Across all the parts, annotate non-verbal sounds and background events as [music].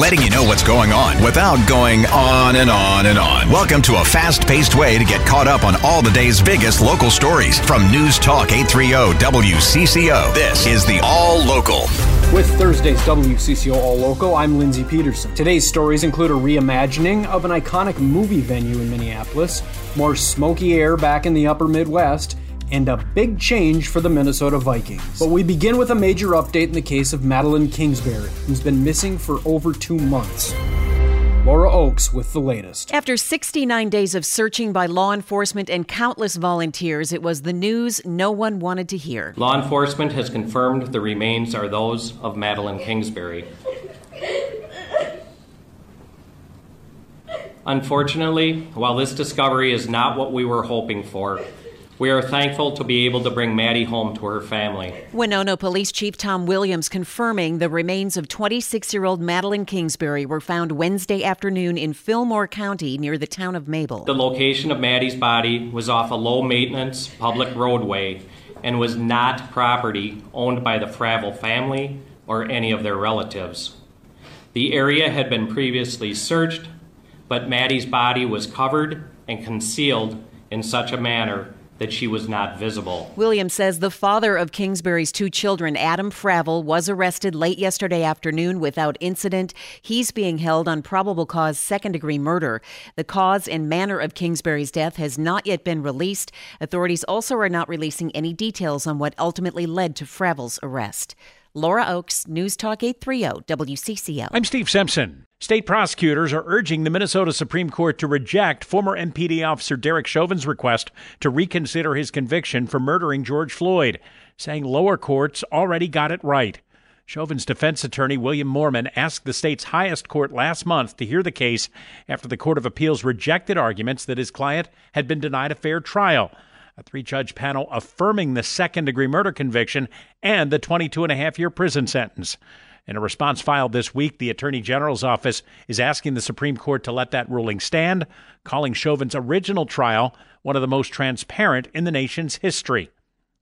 letting you know what's going on without going on and on and on. Welcome to a fast paced way to get caught up on all the day's biggest local stories from News Talk 830 WCCO. This is the All Local. With Thursday's WCCO All Local, I'm Lindsay Peterson. Today's stories include a reimagining of an iconic movie venue in Minneapolis, more smoky air back in the upper Midwest, and a big change for the Minnesota Vikings. But we begin with a major update in the case of Madeline Kingsbury, who's been missing for over two months. Laura Oakes with the latest. After 69 days of searching by law enforcement and countless volunteers, it was the news no one wanted to hear. Law enforcement has confirmed the remains are those of Madeline Kingsbury. Unfortunately, while this discovery is not what we were hoping for, we are thankful to be able to bring Maddie home to her family. Winona Police Chief Tom Williams confirming the remains of 26 year old Madeline Kingsbury were found Wednesday afternoon in Fillmore County near the town of Mabel. The location of Maddie's body was off a low maintenance public roadway and was not property owned by the Fravel family or any of their relatives. The area had been previously searched, but Maddie's body was covered and concealed in such a manner that she was not visible. Williams says the father of Kingsbury's two children, Adam Fravel, was arrested late yesterday afternoon without incident. He's being held on probable cause second degree murder. The cause and manner of Kingsbury's death has not yet been released. Authorities also are not releasing any details on what ultimately led to Fravel's arrest. Laura Oakes, News Talk 830 WCCO. I'm Steve Simpson. State prosecutors are urging the Minnesota Supreme Court to reject former MPD officer Derek Chauvin's request to reconsider his conviction for murdering George Floyd, saying lower courts already got it right. Chauvin's defense attorney, William Mohrman, asked the state's highest court last month to hear the case after the Court of Appeals rejected arguments that his client had been denied a fair trial a three judge panel affirming the second degree murder conviction and the 22 and a half year prison sentence. In a response filed this week, the Attorney General's office is asking the Supreme Court to let that ruling stand, calling Chauvin's original trial one of the most transparent in the nation's history.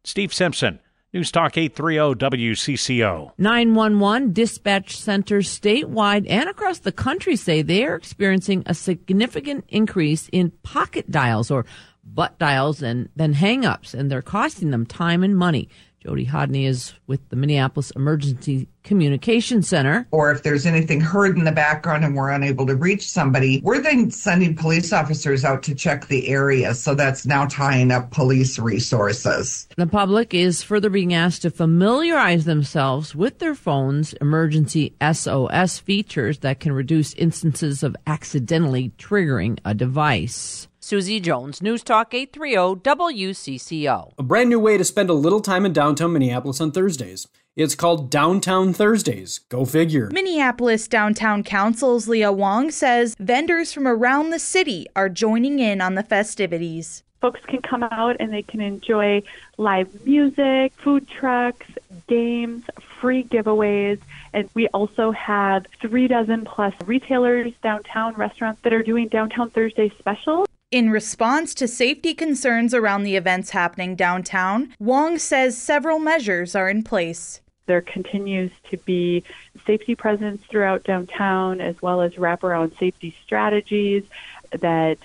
Steve Simpson, News Talk 830 WCCO. 911 dispatch centers statewide and across the country say they are experiencing a significant increase in pocket dials or butt dials and then hangups, and they're costing them time and money. Jody Hodney is with the Minneapolis Emergency Communication Center. Or if there's anything heard in the background and we're unable to reach somebody, we're then sending police officers out to check the area. So that's now tying up police resources. The public is further being asked to familiarize themselves with their phone's emergency SOS features that can reduce instances of accidentally triggering a device. Susie Jones, News Talk 830 WCCO. A brand new way to spend a little time in downtown Minneapolis on Thursdays. It's called Downtown Thursdays. Go figure. Minneapolis Downtown Council's Leah Wong says vendors from around the city are joining in on the festivities. Folks can come out and they can enjoy live music, food trucks, games, free giveaways. And we also have three dozen plus retailers downtown, restaurants that are doing Downtown Thursday specials. In response to safety concerns around the events happening downtown, Wong says several measures are in place. There continues to be safety presence throughout downtown as well as wraparound safety strategies that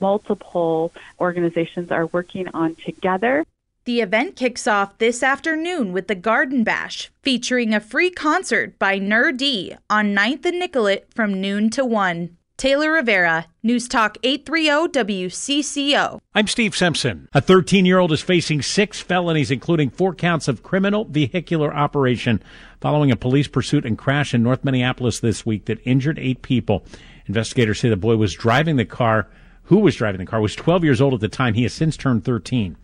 multiple organizations are working on together. The event kicks off this afternoon with the Garden Bash, featuring a free concert by Nur-D on 9th and Nicollet from noon to 1. Taylor Rivera, News Talk 830 WCCO. I'm Steve Simpson. A 13 year old is facing six felonies, including four counts of criminal vehicular operation following a police pursuit and crash in North Minneapolis this week that injured eight people. Investigators say the boy was driving the car. Who was driving the car was 12 years old at the time. He has since turned 13.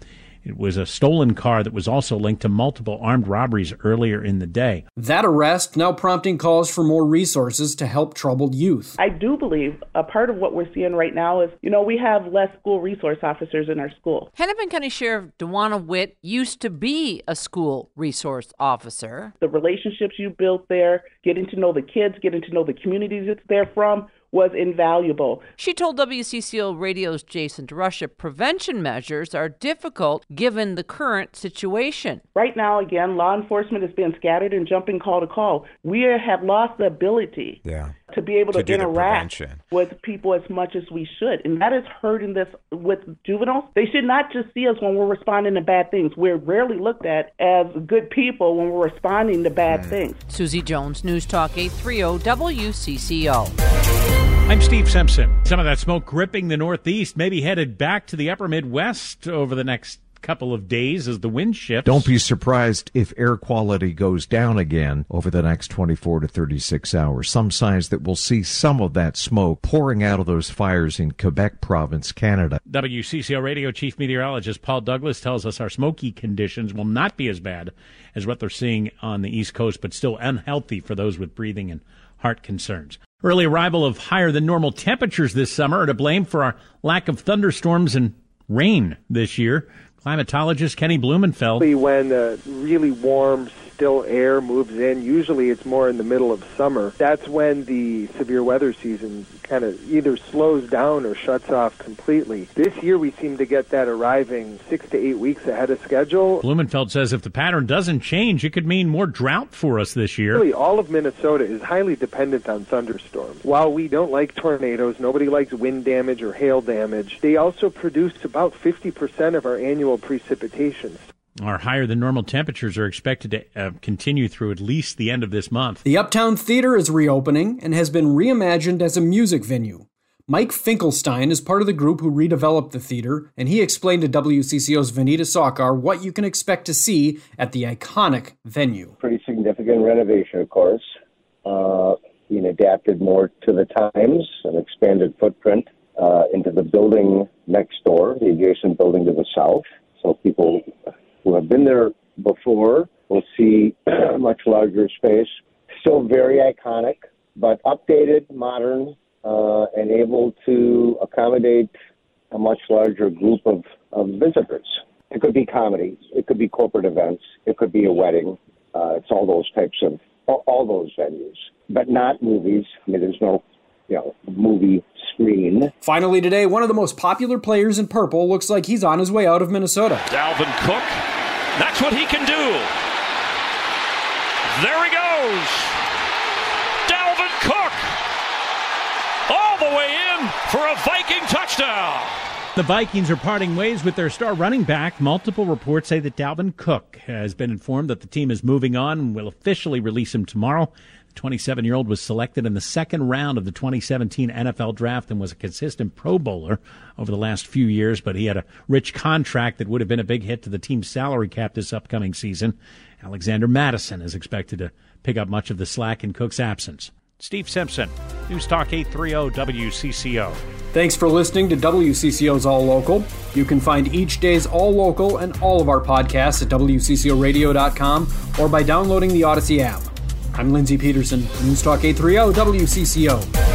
It was a stolen car that was also linked to multiple armed robberies earlier in the day. That arrest now prompting calls for more resources to help troubled youth. I do believe a part of what we're seeing right now is, you know, we have less school resource officers in our school. Hennepin County Sheriff Dawanna Witt used to be a school resource officer. The relationships you built there, getting to know the kids, getting to know the communities it's there from, was invaluable. She told WCCO Radio's Jason DeRusha prevention measures are difficult given the current situation. Right now, again, law enforcement is being scattered and jumping call to call. We have lost the ability yeah. to be able to, To interact with people as much as we should. And that is hurting this with juveniles. They should not just see us when we're responding to bad things. We're rarely looked at as good people when we're responding to bad Hmm. things. Susie Jones, News Talk 830 WCCO. I'm Steve Simpson. Some of that smoke gripping the Northeast, maybe headed back to the upper Midwest over the next couple of days as the wind shifts. Don't be surprised if air quality goes down again over the next 24 to 36 hours. Some signs that we'll see some of that smoke pouring out of those fires in Quebec province, Canada. WCCO radio chief meteorologist Paul Douglas tells us our smoky conditions will not be as bad as what they're seeing on the East Coast, but still unhealthy for those with breathing and heart concerns. Early arrival of higher than normal temperatures this summer are to blame for our lack of thunderstorms and rain this year. Climatologist Kenny Blumenfeld. when uh, really warm, still air moves in, usually it's more in the middle of summer. That's when the severe weather season kind of either slows down or shuts off completely. This year we seem to get that arriving six to eight weeks ahead of schedule. Blumenfeld says if the pattern doesn't change, it could mean more drought for us this year. Really, all of Minnesota is highly dependent on thunderstorms. While we don't like tornadoes, nobody likes wind damage or hail damage, they also produce about 50% of our annual precipitation. Our higher than normal temperatures are expected to uh, continue through at least the end of this month. The Uptown Theater is reopening and has been reimagined as a music venue. Mike Finkelstein is part of the group who redeveloped the theater, and he explained to WCCO's Vineeta Sawkar what you can expect to see at the iconic venue. pretty significant renovation, of course, uh, being adapted more to the times, an expanded footprint uh, into the building next door, the adjacent building to the south. So people who have been there before will see a [clears throat] much larger space. Still very iconic, but updated, modern, uh, and able to accommodate a much larger group of, of visitors. It could be comedy, it could be corporate events, it could be a wedding. Uh, it's all those types of all, all those venues, but not movies. I mean, there's no you know movie screen. Finally, today, one of the most popular players in purple looks like he's on his way out of Minnesota. Dalvin Cook. That's what he can do. There he goes. Dalvin Cook. All the way in for a Viking touchdown. The Vikings are parting ways with their star running back. Multiple reports say that Dalvin Cook has been informed that the team is moving on and will officially release him tomorrow. The 27 year old was selected in the second round of the 2017 NFL draft and was a consistent Pro Bowler over the last few years, but he had a rich contract that would have been a big hit to the team's salary cap this upcoming season. Alexander Mattison is expected to pick up much of the slack in Cook's absence. Steve Simpson, News Talk 830 WCCO. Thanks for listening to WCCO's All Local. You can find each day's All Local and all of our podcasts at WCCORadio.com or by downloading the Audacy app. I'm Lindsey Peterson, News Talk 830 WCCO.